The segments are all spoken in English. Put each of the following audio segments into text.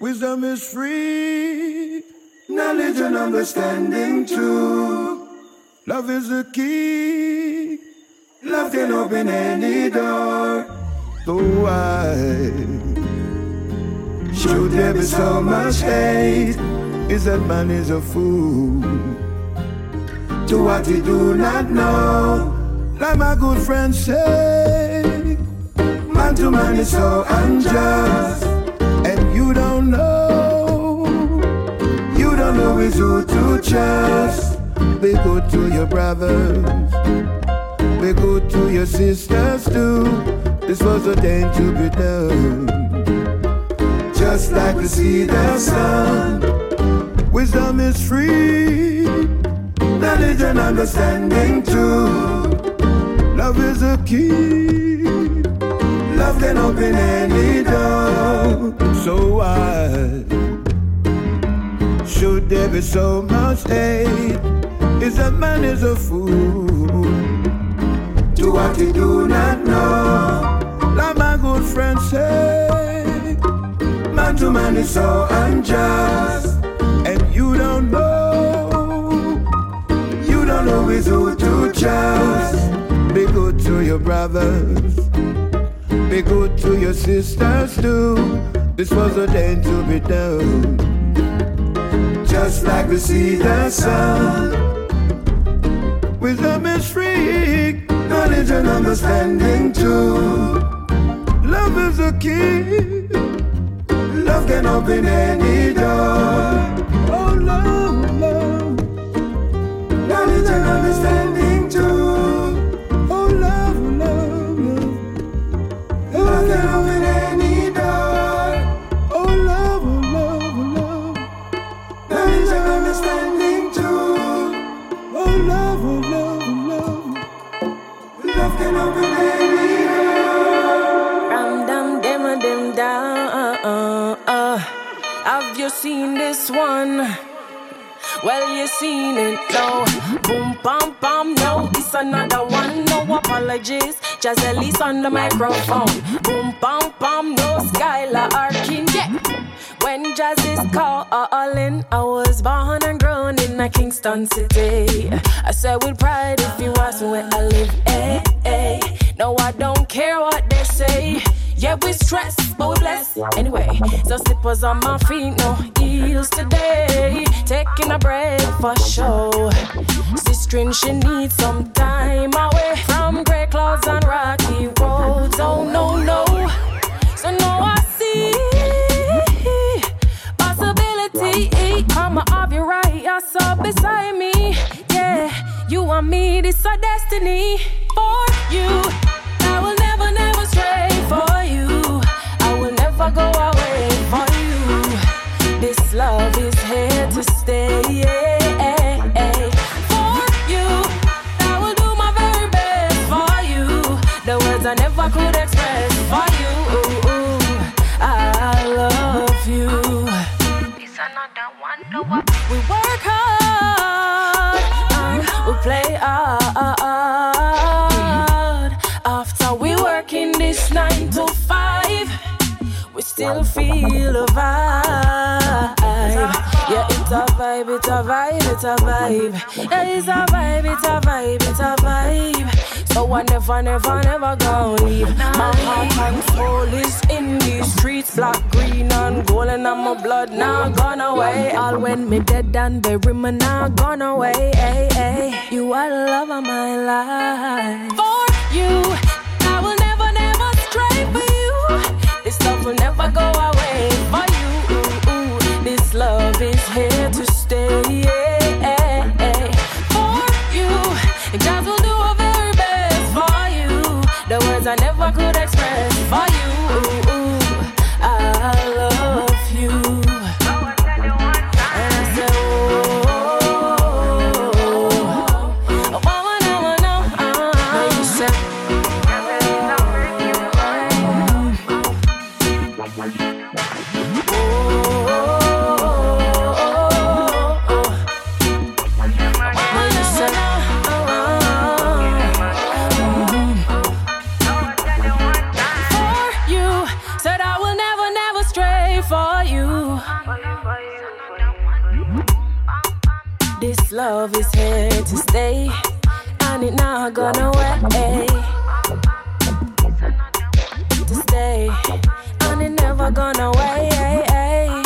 Wisdom is free, knowledge and understanding too. Love is the key, love can open any door. So why should there be so much hate? Is that man is a fool to what he do not know? Like my good friend say, man to man is so unjust, you don't know, you don't know is who to trust. Be good to your brothers, be good to your sisters too. This was ordained to be done, just like the seed of sun. Wisdom is free, knowledge and understanding too. Love is a key. Love can open any door. So why should there be so much hate? Is that man is a fool to what he do not know? Like my good friend say, man to man is so unjust, and you don't know, you don't know who to trust. Be good to your brothers. Be good to your sisters too. This was ordained to be done. Just like we see the sun. Wisdom is free, knowledge and understanding too. Love is the key. Love can open any door. Oh, love, love. Knowledge and understanding this one? Well, you seen it now. Boom, bam, bam, no. It's another one. No apologies. Jaz Elise on the microphone. Boom, bam, bam, no. Skylar Arkin, yeah. When jazz is calling, I was born and grown in a Kingston city. I said with pride if you ask me where I live, eh, eh. No, I don't care what they say. Yeah, we stress, but we bless anyway. So slippers on my feet, no heels today. Taking a break for sure. Sister, she needs some time away from grey clouds and rocky roads. Oh no, no. So now I see possibility. I'ma have you right, you're so beside me. Yeah, you and me, this our destiny for you. Never go away for you. This love is here to stay. For still feel a vibe. Yeah, it's a vibe, it's a vibe, it's a vibe. Yeah, it's a vibe, it's a vibe, it's a vibe. So I never, never, never gonna leave. My heart and soul is in these streets, black, green, and gold, and my blood now gone away. All when me dead and bury me now gone away. Hey, hey. You are the love of my life. For you, I will never, never stray for you. Love will never go away for you. This love is here to stay. For love is here to stay, and it not gonna away. Eh? To stay, and it never gonna away. Eh, eh?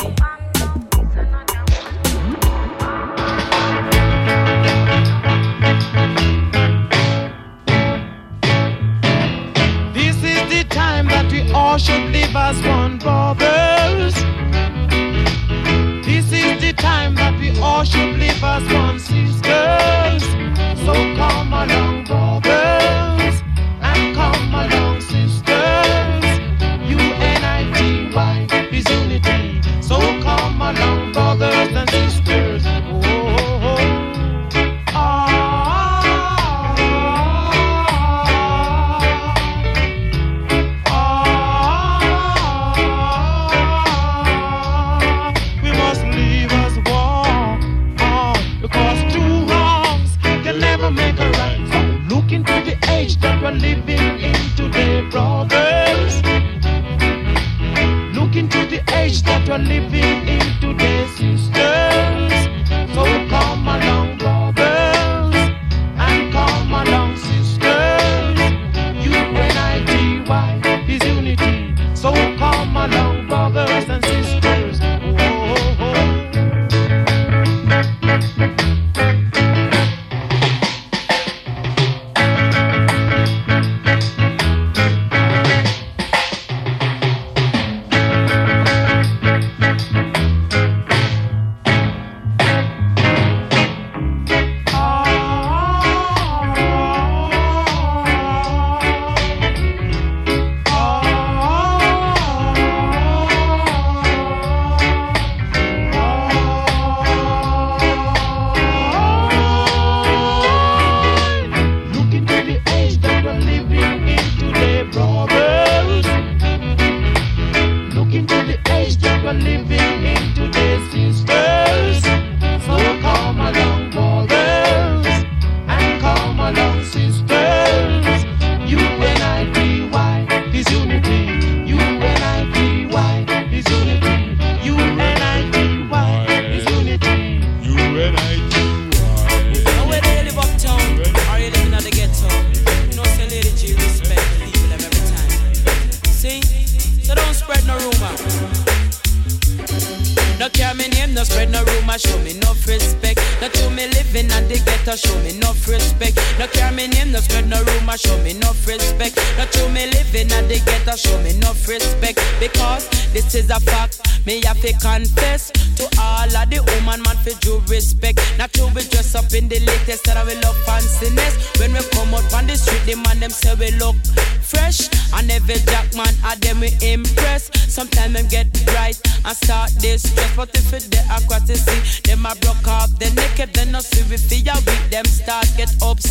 This is the time that we all should live as one, brothers. This is the time that we all should live as one,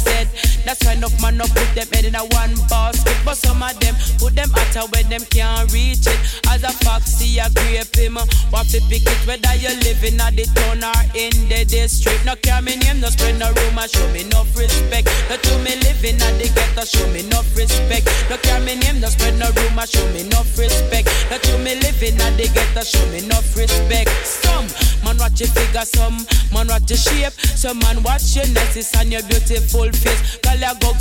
upset. That's why enough man no put them head in a one basket. But some of them put them out where them can't reach it. As a foxy, a grape him. Uh, what to pick it, whether you living at the town or in the district. No care me name, no spread no rumor, show me no respect. No to me living at the ghetto, show me no respect. No care me name, no spread no rumor, show me no respect. No to me living at the ghetto, show me no respect. Some man watch your figure, some man watch your shape, some man watch your necklace and your beautiful face.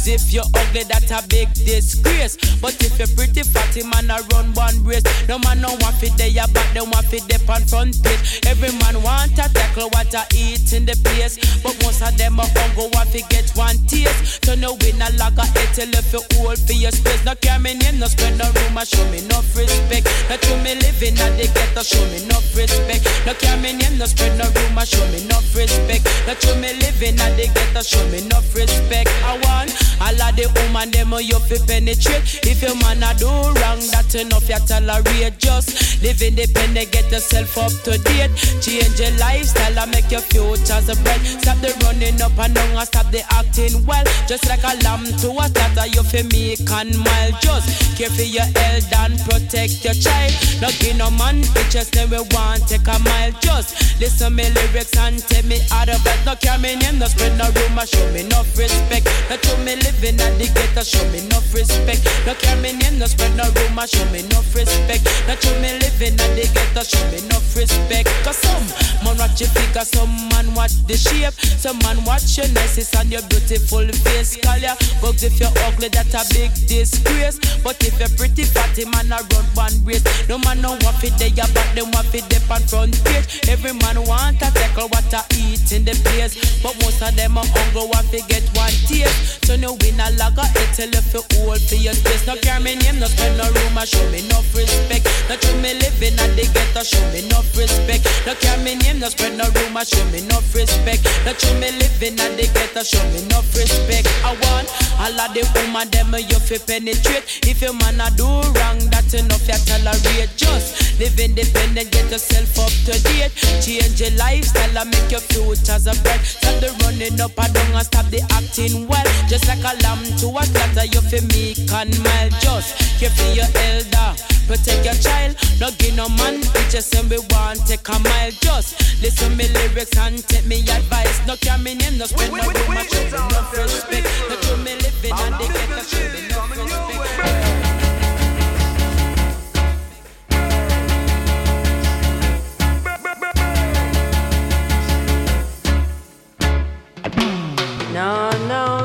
If you're ugly, that a big disgrace. But if you're pretty fatty, man, a run one brace. No man no want fit there, your back, they want fit there on front page. Every man want a tackle what I eat in the place. But most of them are hungry, want to get one taste. Turn no win a logger, it till if you hold for your space. No care me name, no spend no room, show me no respect. Not to me living at the ghetto, show me no respect. No care me name, no spend no room, show me no respect. Not to me living at the ghetto, show me no respect. I want all of the woman them oh, you fi penetrate. If your man a do wrong, that enough you tolerate. Just live independent, get yourself up to date. Change your lifestyle and make your futures bright. Stop the running up and down and stop the acting well. Just like a lamb to a slaughter, you fi make and mile. Just care for your health and protect your child. No give no man bitches, then we want take a mile. Just Listen me lyrics and tell me out of it. No care me name, no spread no rumor, show me enough respect. No to me living at the ghetto, show me enough respect. No care me name, no spread no rumor, show me enough respect. No to me living at the ghetto, show me enough respect. Cause some man watch your figure, some man watch the shape, some man watch your niceness and your beautiful face. Call ya, bugs if you're ugly, that's a big disgrace. But if you're pretty fatty, man, I run one race. No man no want fit there, but them want fit dip on front page. Every man want a tackle what I eat in the place. But most of them are hungry, want to get one taste. So no win a lager, tell if you hold for your space. No care me name, no spend no room, I show me enough respect. No true me living at the ghetto, show me enough respect. No care me name, no spread no room, I show me enough respect. No true me living at the ghetto, show me enough respect. I want all of the woman them you fi penetrate. If your man a do wrong, that's enough you tolerate. Just live independent, get yourself up to date. Change your lifestyle and make your futures a bright. Stop the running up and down and stop the acting well. Just like a lamb to a slaughter, you fi meek and mild. Just care for your elder, protect your child. No give no man bitches and we want take a mile. Just listen me lyrics and take me advice. No care me name, no spend no room, much enough respect. No to me living and they get a show me enough respect. No, no,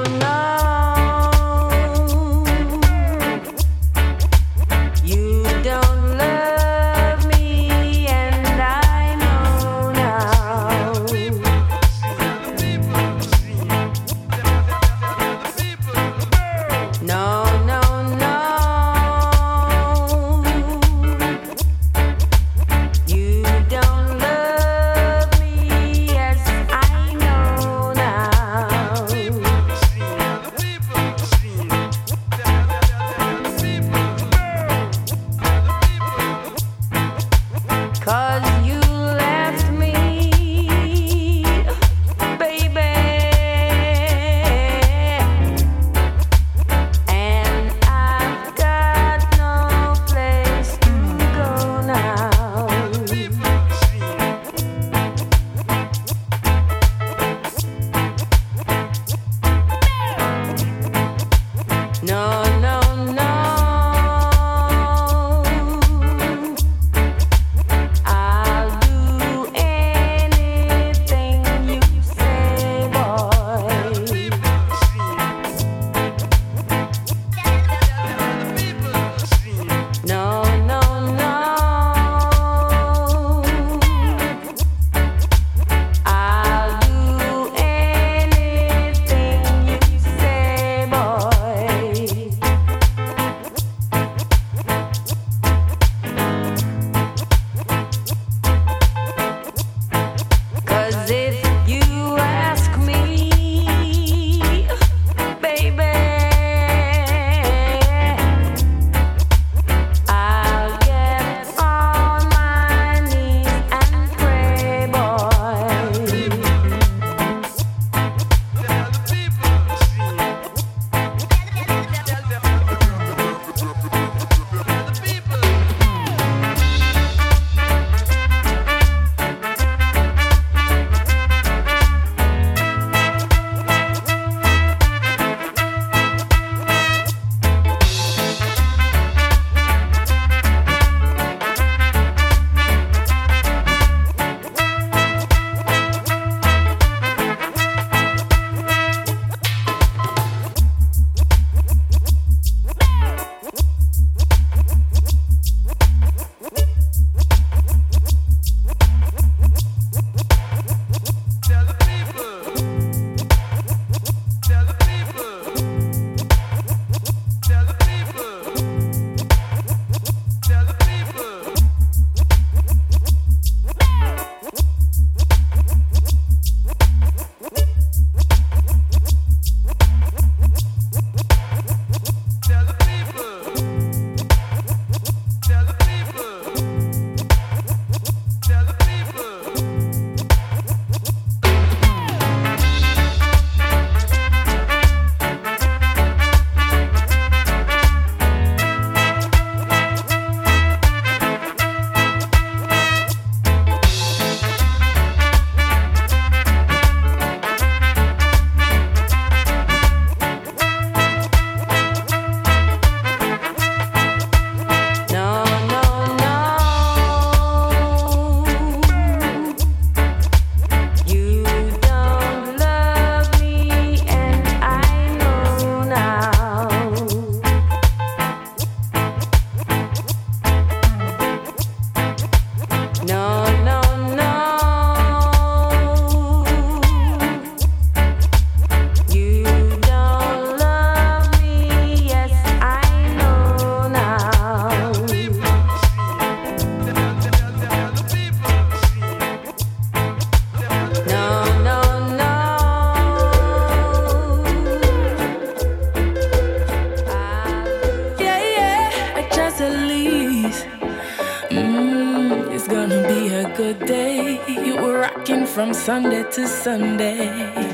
Sunday to Sunday.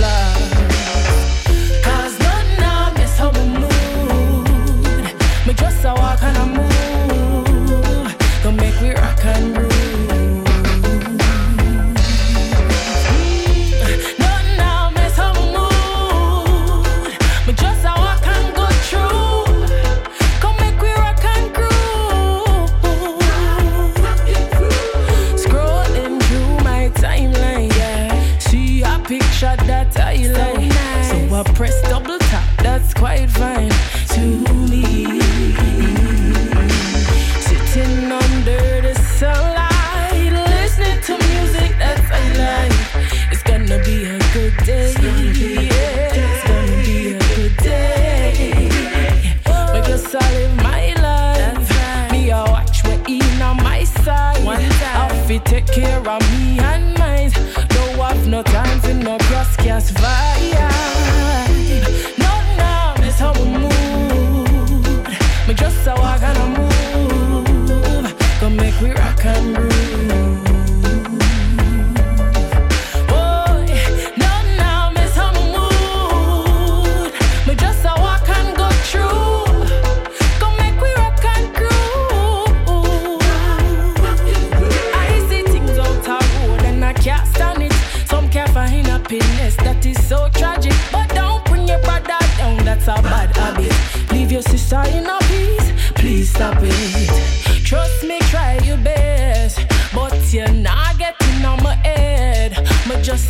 fly.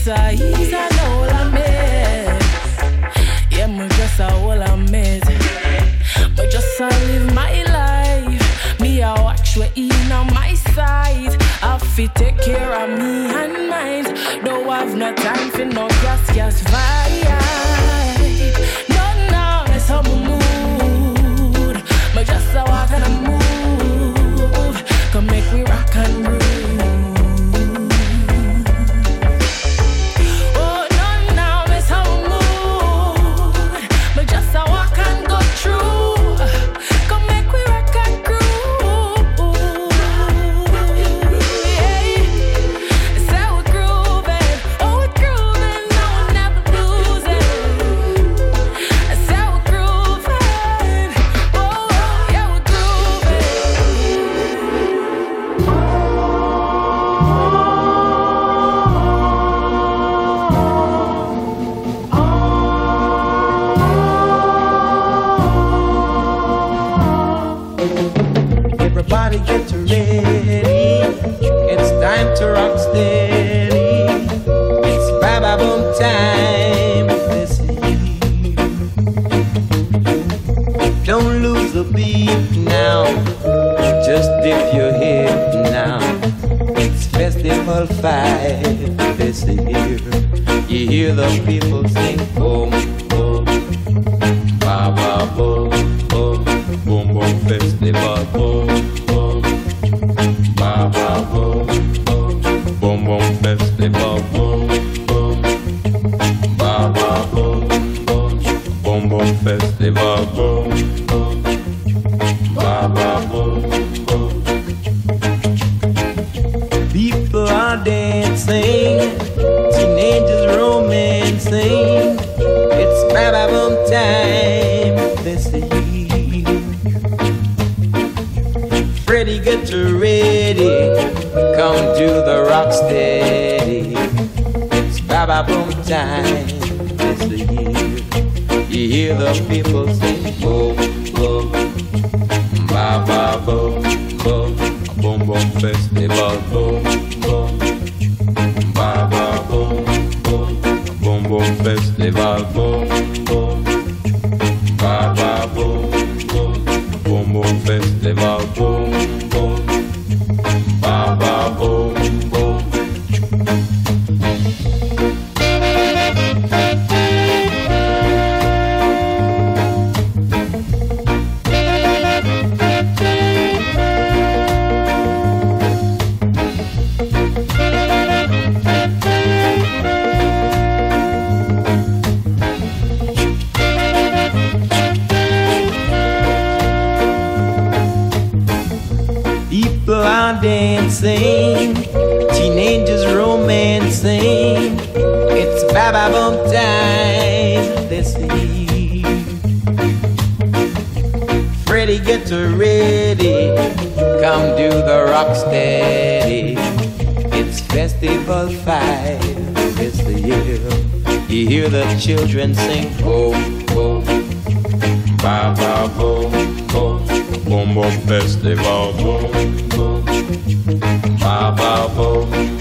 a he's a no la mess. Yeah, me just a whole a mess. But just a live my life. Me a watch where in on my side. I fit take care of me and mine. Though I've no time for no gas gas vibe. Freddie, get ready. Come do the rock steady. It's Festival 5 it's the year. You hear the children sing, boom, boom. Baba boom, boom. Boom boom festival, boom, boom. Baba boom, boom.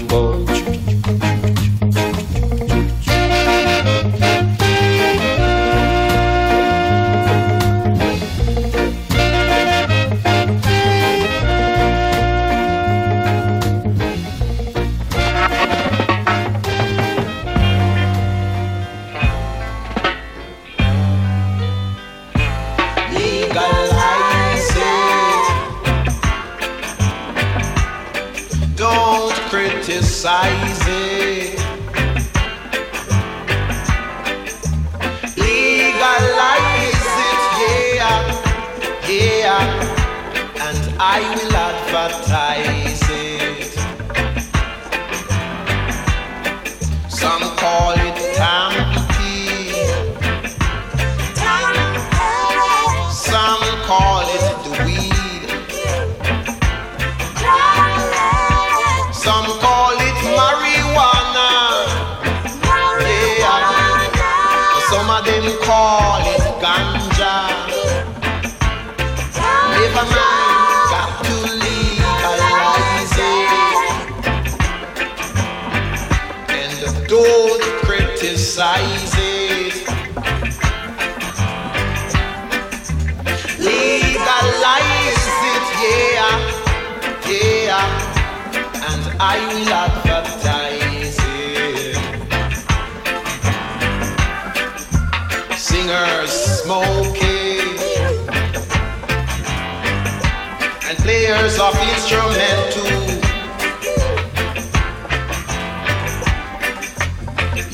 Players of instrument too.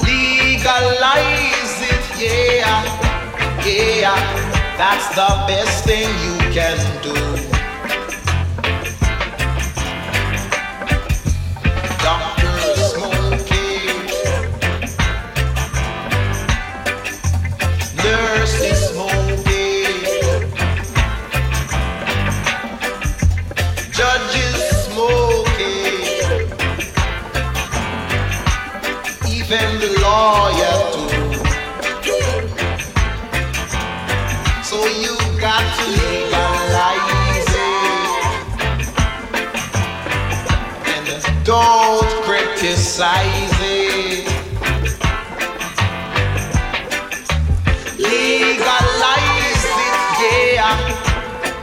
Legalize it, yeah, yeah. That's the best thing you can do. It. Legalize it, yeah,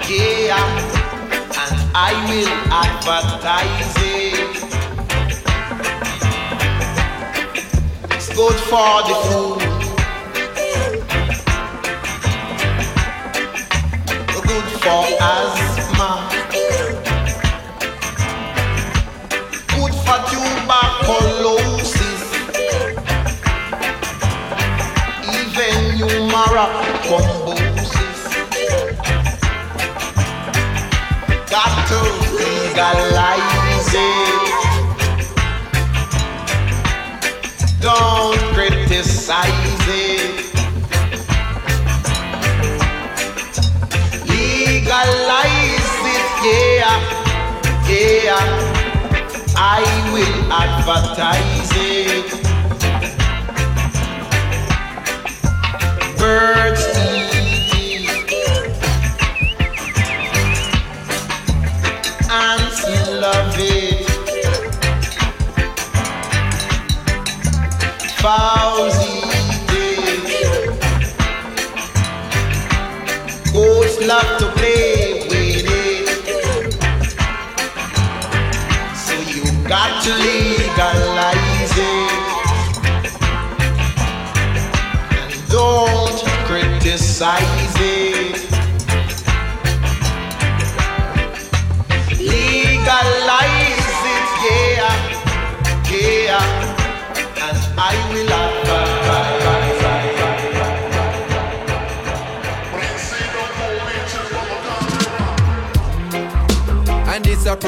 yeah, and I will advertise it. It's good for the food. good for asthma, legalize it. Don't criticize it. legalize it, yeah, yeah. I will advertise it. Birds Eat it. Goats love to play with it. So you got to legalize it. And don't criticize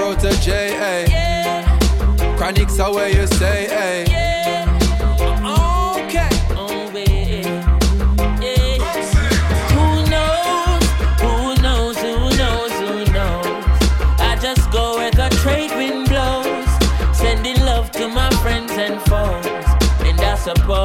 And it's a Protoje, eh? Yeah, Chronixx are where you say, eh? yeah. Okay. Oh. Yeah. Who knows? Who knows? Who knows? Who knows? I just go where the trade wind blows, sending love to my friends and foes. And I suppose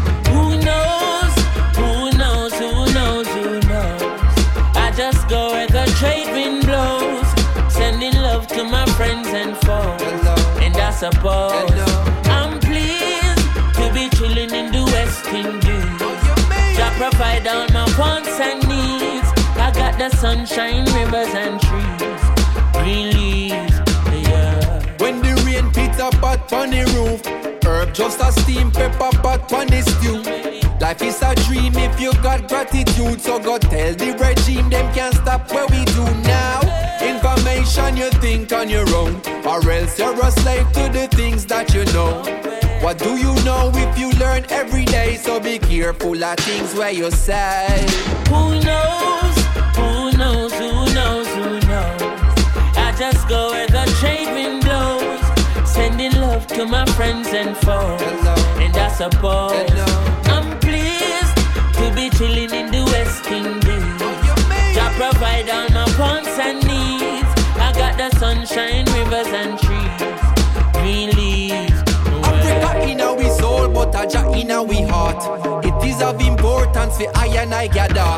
To my friends and foes. Hello. And I suppose Hello. I'm pleased to be chilling in the West Indies. Oh, Jah provide all my wants and needs. I got the sunshine, rivers and trees, green leaves. Yeah. When the rain pit up pot on the roof, herb just a steam pepper pot on the stew. Life is a dream if you got gratitude, so go tell the regime them can't stop what we do now. Information you think on your own, or else you're a slave to the things that you know. What do you know if you learn every day? So be careful of things where you say. Who knows? Who knows? Who knows? Who knows? I just go where the trade wind blows, sending love to my friends and foes. Hello. And I suppose Hello. I'm pleased to be chilling in the West Indies. The sunshine, rivers and trees, green leaves. Africa in our soul, but a Jah in our heart. It is of importance for I and I gather.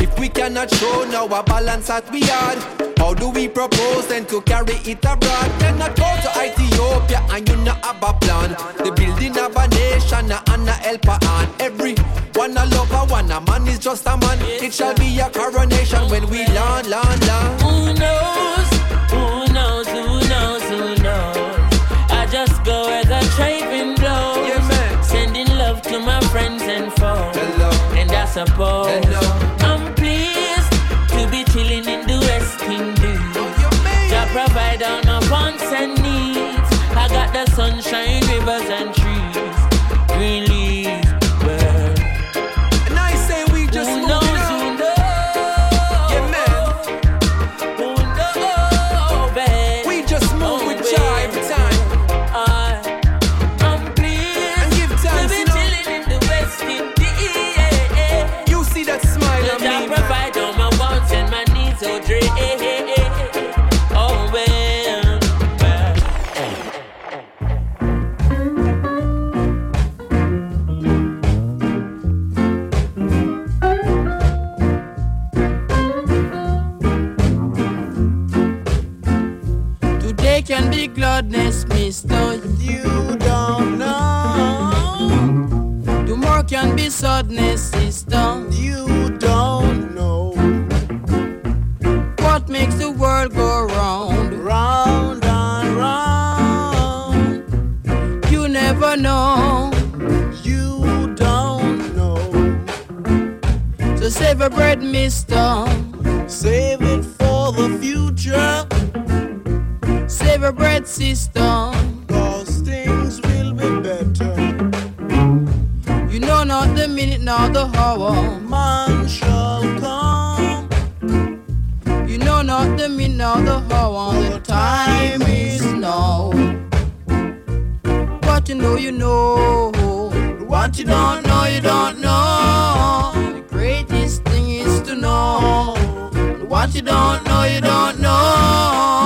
If we cannot show now a balance that we are, how do we propose then to carry it abroad? Cannot go to Ethiopia and you not have a plan. The building of a nation and a helper on every one a lover, one a man is just a man. It shall be a coronation when we land, land, land. And You don't know. Can be sadness, sister. You don't know. What makes the world go round, round and round? You never know. You don't know. So save a bread, mister. Save it for the future. Save a bread system. Nor the hour. Man shall come. You know not the minute nor the hour. The time is now. What you know, you know. What you don't know, you don't know. The greatest thing is to know. What you don't know, you don't know.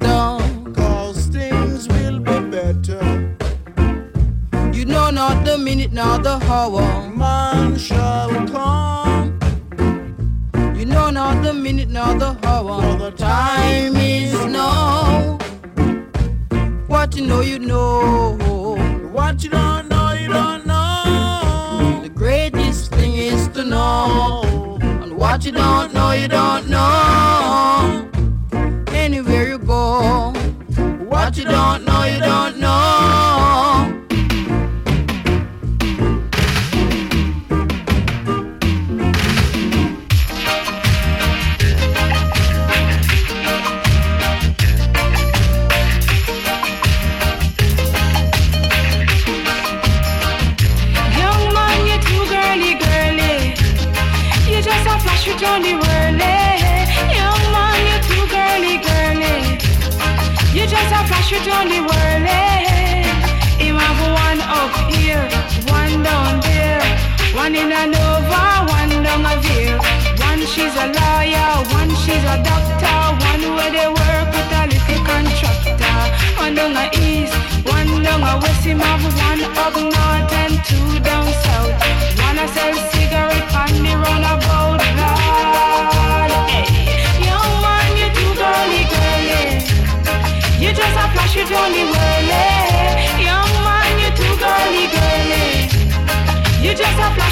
nor the hour. Man shall come. You know not the minute nor the hour. For the Time is now. What you know, you know. What you don't know, you don't know. The greatest thing is to know. And what you don't know, you don't know. Anywhere you go. What you don't know, you don't just a flash on the whirly. Him have one up here, one down there, one in a Nova, one down a veer. One she's a lawyer, one she's a doctor, one where they work with a little contractor. One down a east,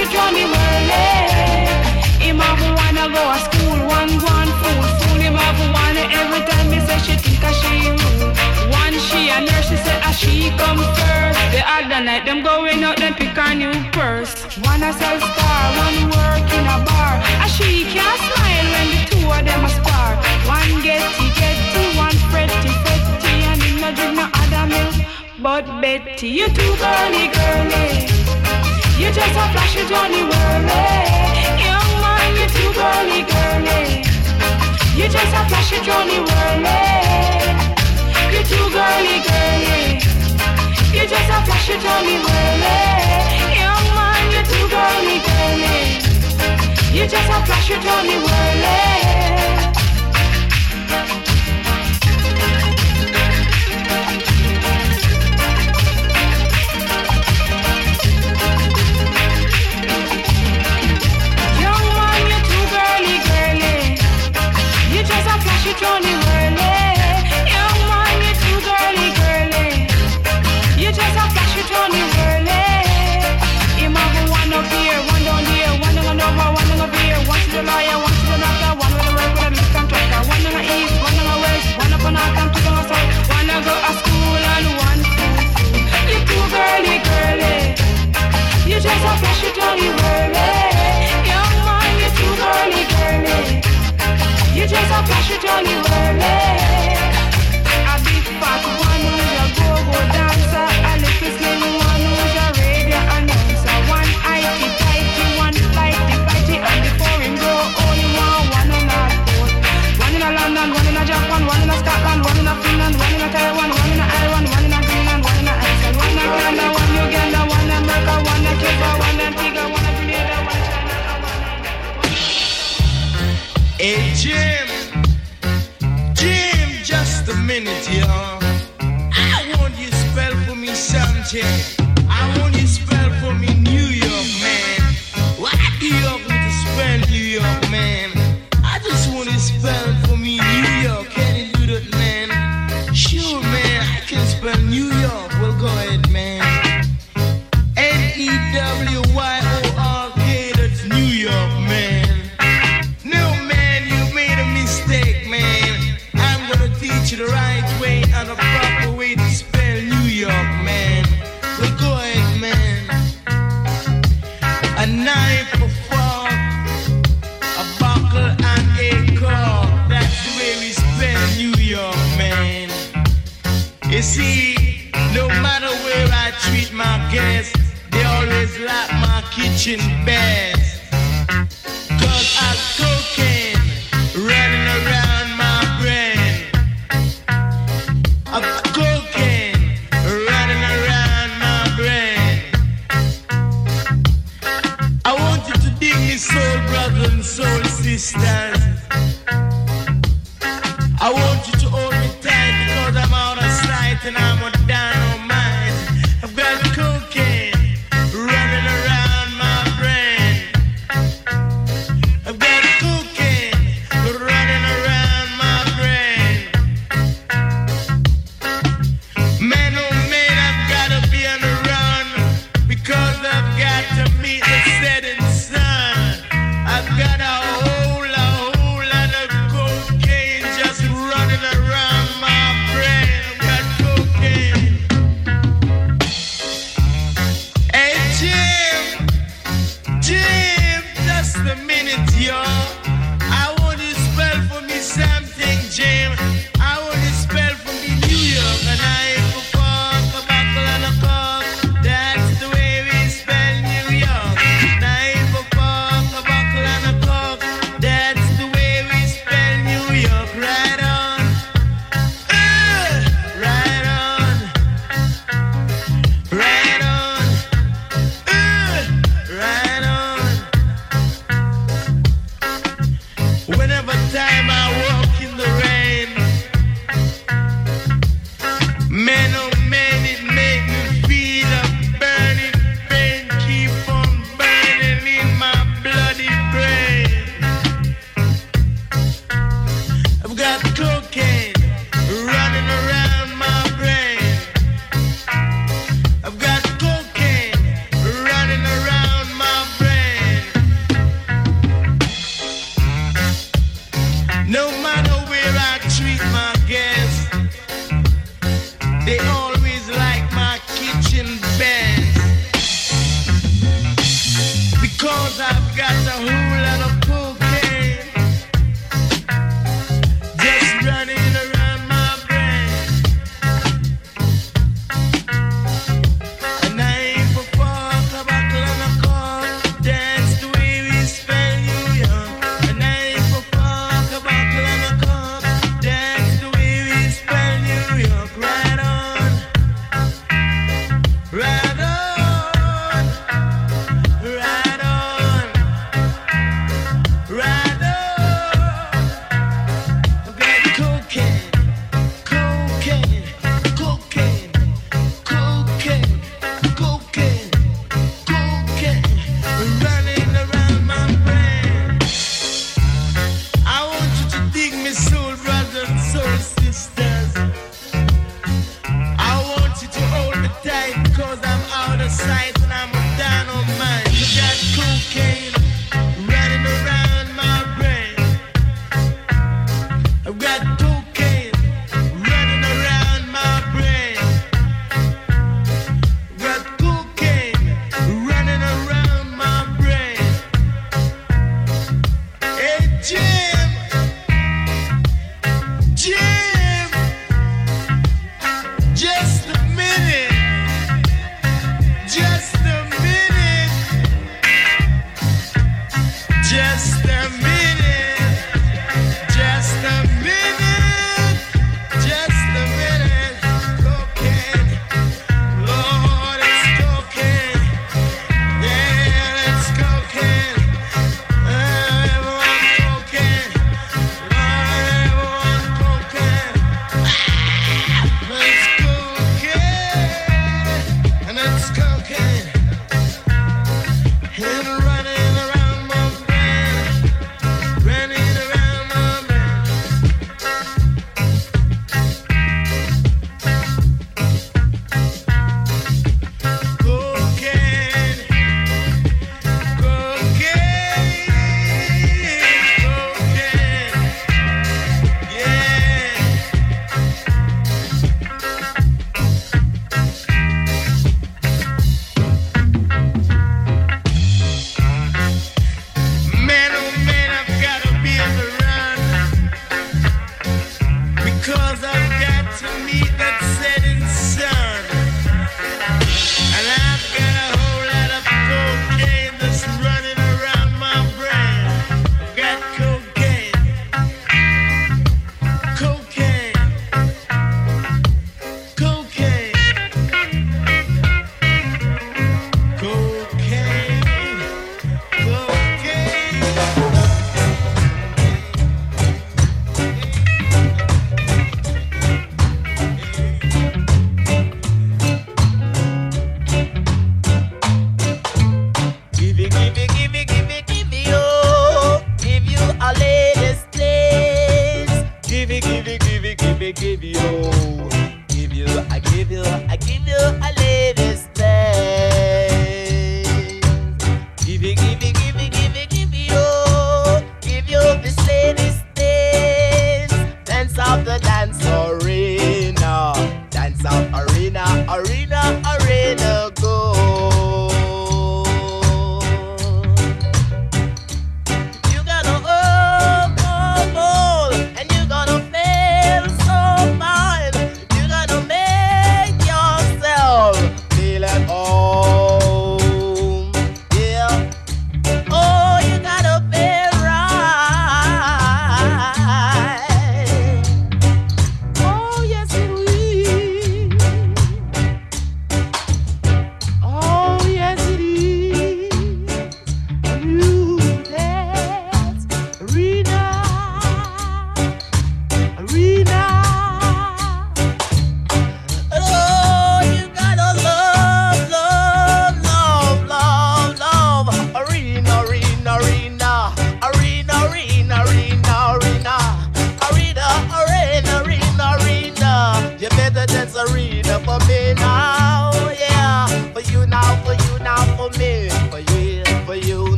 a it on the whirly. Him have wanna go to school, one go on fool, fool him have wanna every time me say she think a she rude. One she a nurse, she say a she come first. The other night them going out, them pick a new purse. One a sell star, one work in a bar. A she can't smile when the two of them a spar. One getty getty, one fretty fretty, and him no drink no other milk. But Betty, you too girly girly. You just a flash it on. Young man, you too girly girly. You just a flash it on the whirly. You too girly girly. You just a flash it on. Young man, you too girly girly. You just a flash it on a flash it something.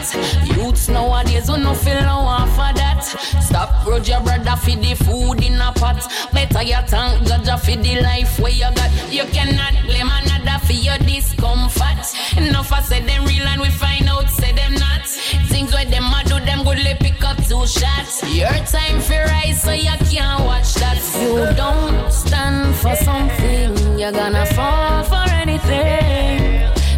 that. Youths nowadays who no feel no want for that. Stop grudge your brother for the food in a pot. Better your tongue, God for the life where you got. You cannot blame another for your discomfort. Enough I said them real and we find out say them not. Things where them a do them good they pick up two shots. Your time for rise so you can't watch that. You don't stand for something, you're gonna fall for anything.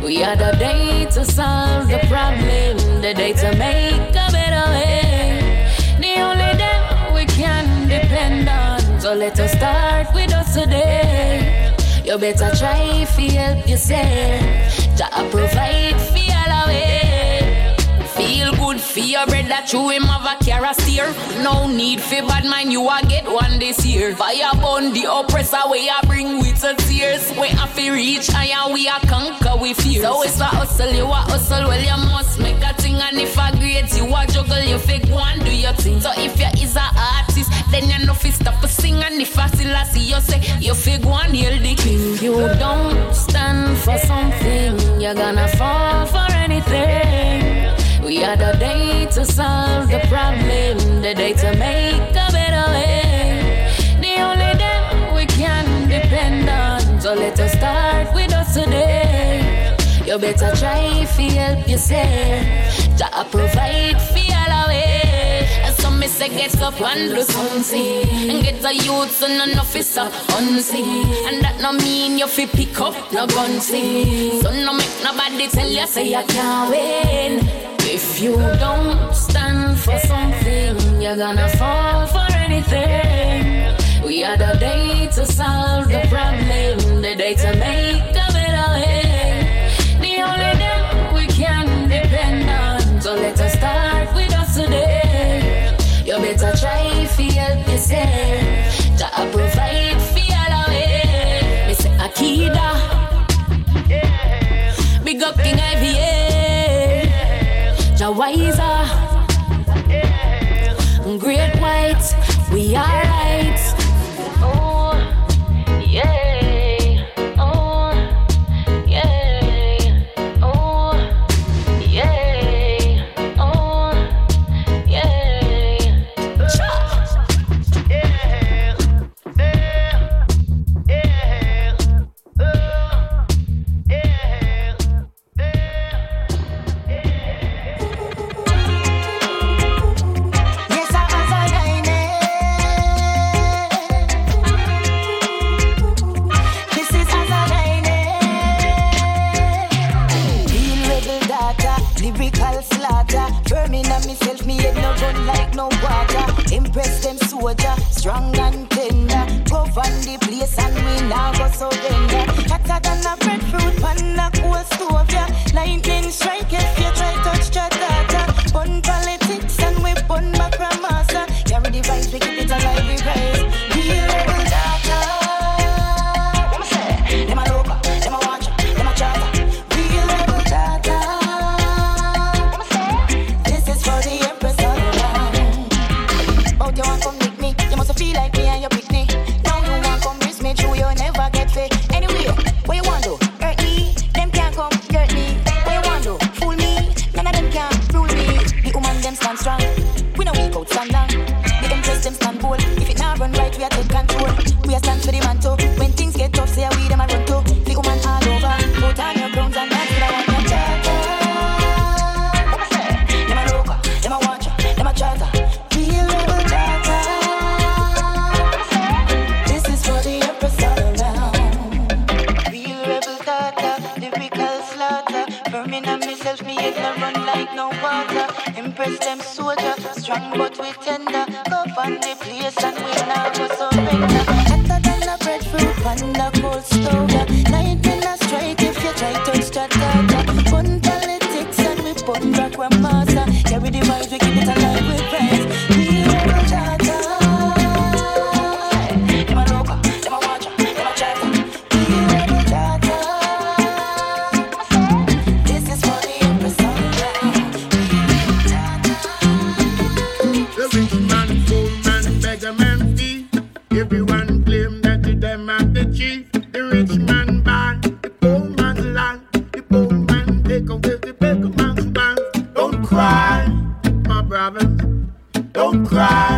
We are the day to solve the problem, the day to make a better way. The only day we can depend on. So let us start with us today. You better try to help yourself. Jah provide for all of way. Feel good for bread that you him have a car steer. No need for bad mind, you a get one this year. Fire burn the oppressor, we a bring with the tears. We a fi reach higher, we a conquer with you. So it's a hustle, you a hustle, well you must make a thing. And if a great, you a juggle, you fake one do your thing. So if you is a artist, then you know fi stop a sing. And if a still I see you say, you fake one heal the king. You don't stand for something, you're gonna fall for anything. We are the day to solve the problem, the day to make a better way. The only them we can depend on. So let us start with us today. You better try to help yourself. Jah provide for all away. So me say get up and do something And get a youth and an officer unseen And that no mean you fi pick up no gun thing So no make nobody tell you say you can't win if you don't stand for something, you're gonna fall for anything. We had a day to solve the problem, the day to make a better way. The only thing we can depend on, so let us start with us today. You better try to help yourself. wiser. Great white, we are right. cry, my brother. Don't cry.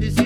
Don't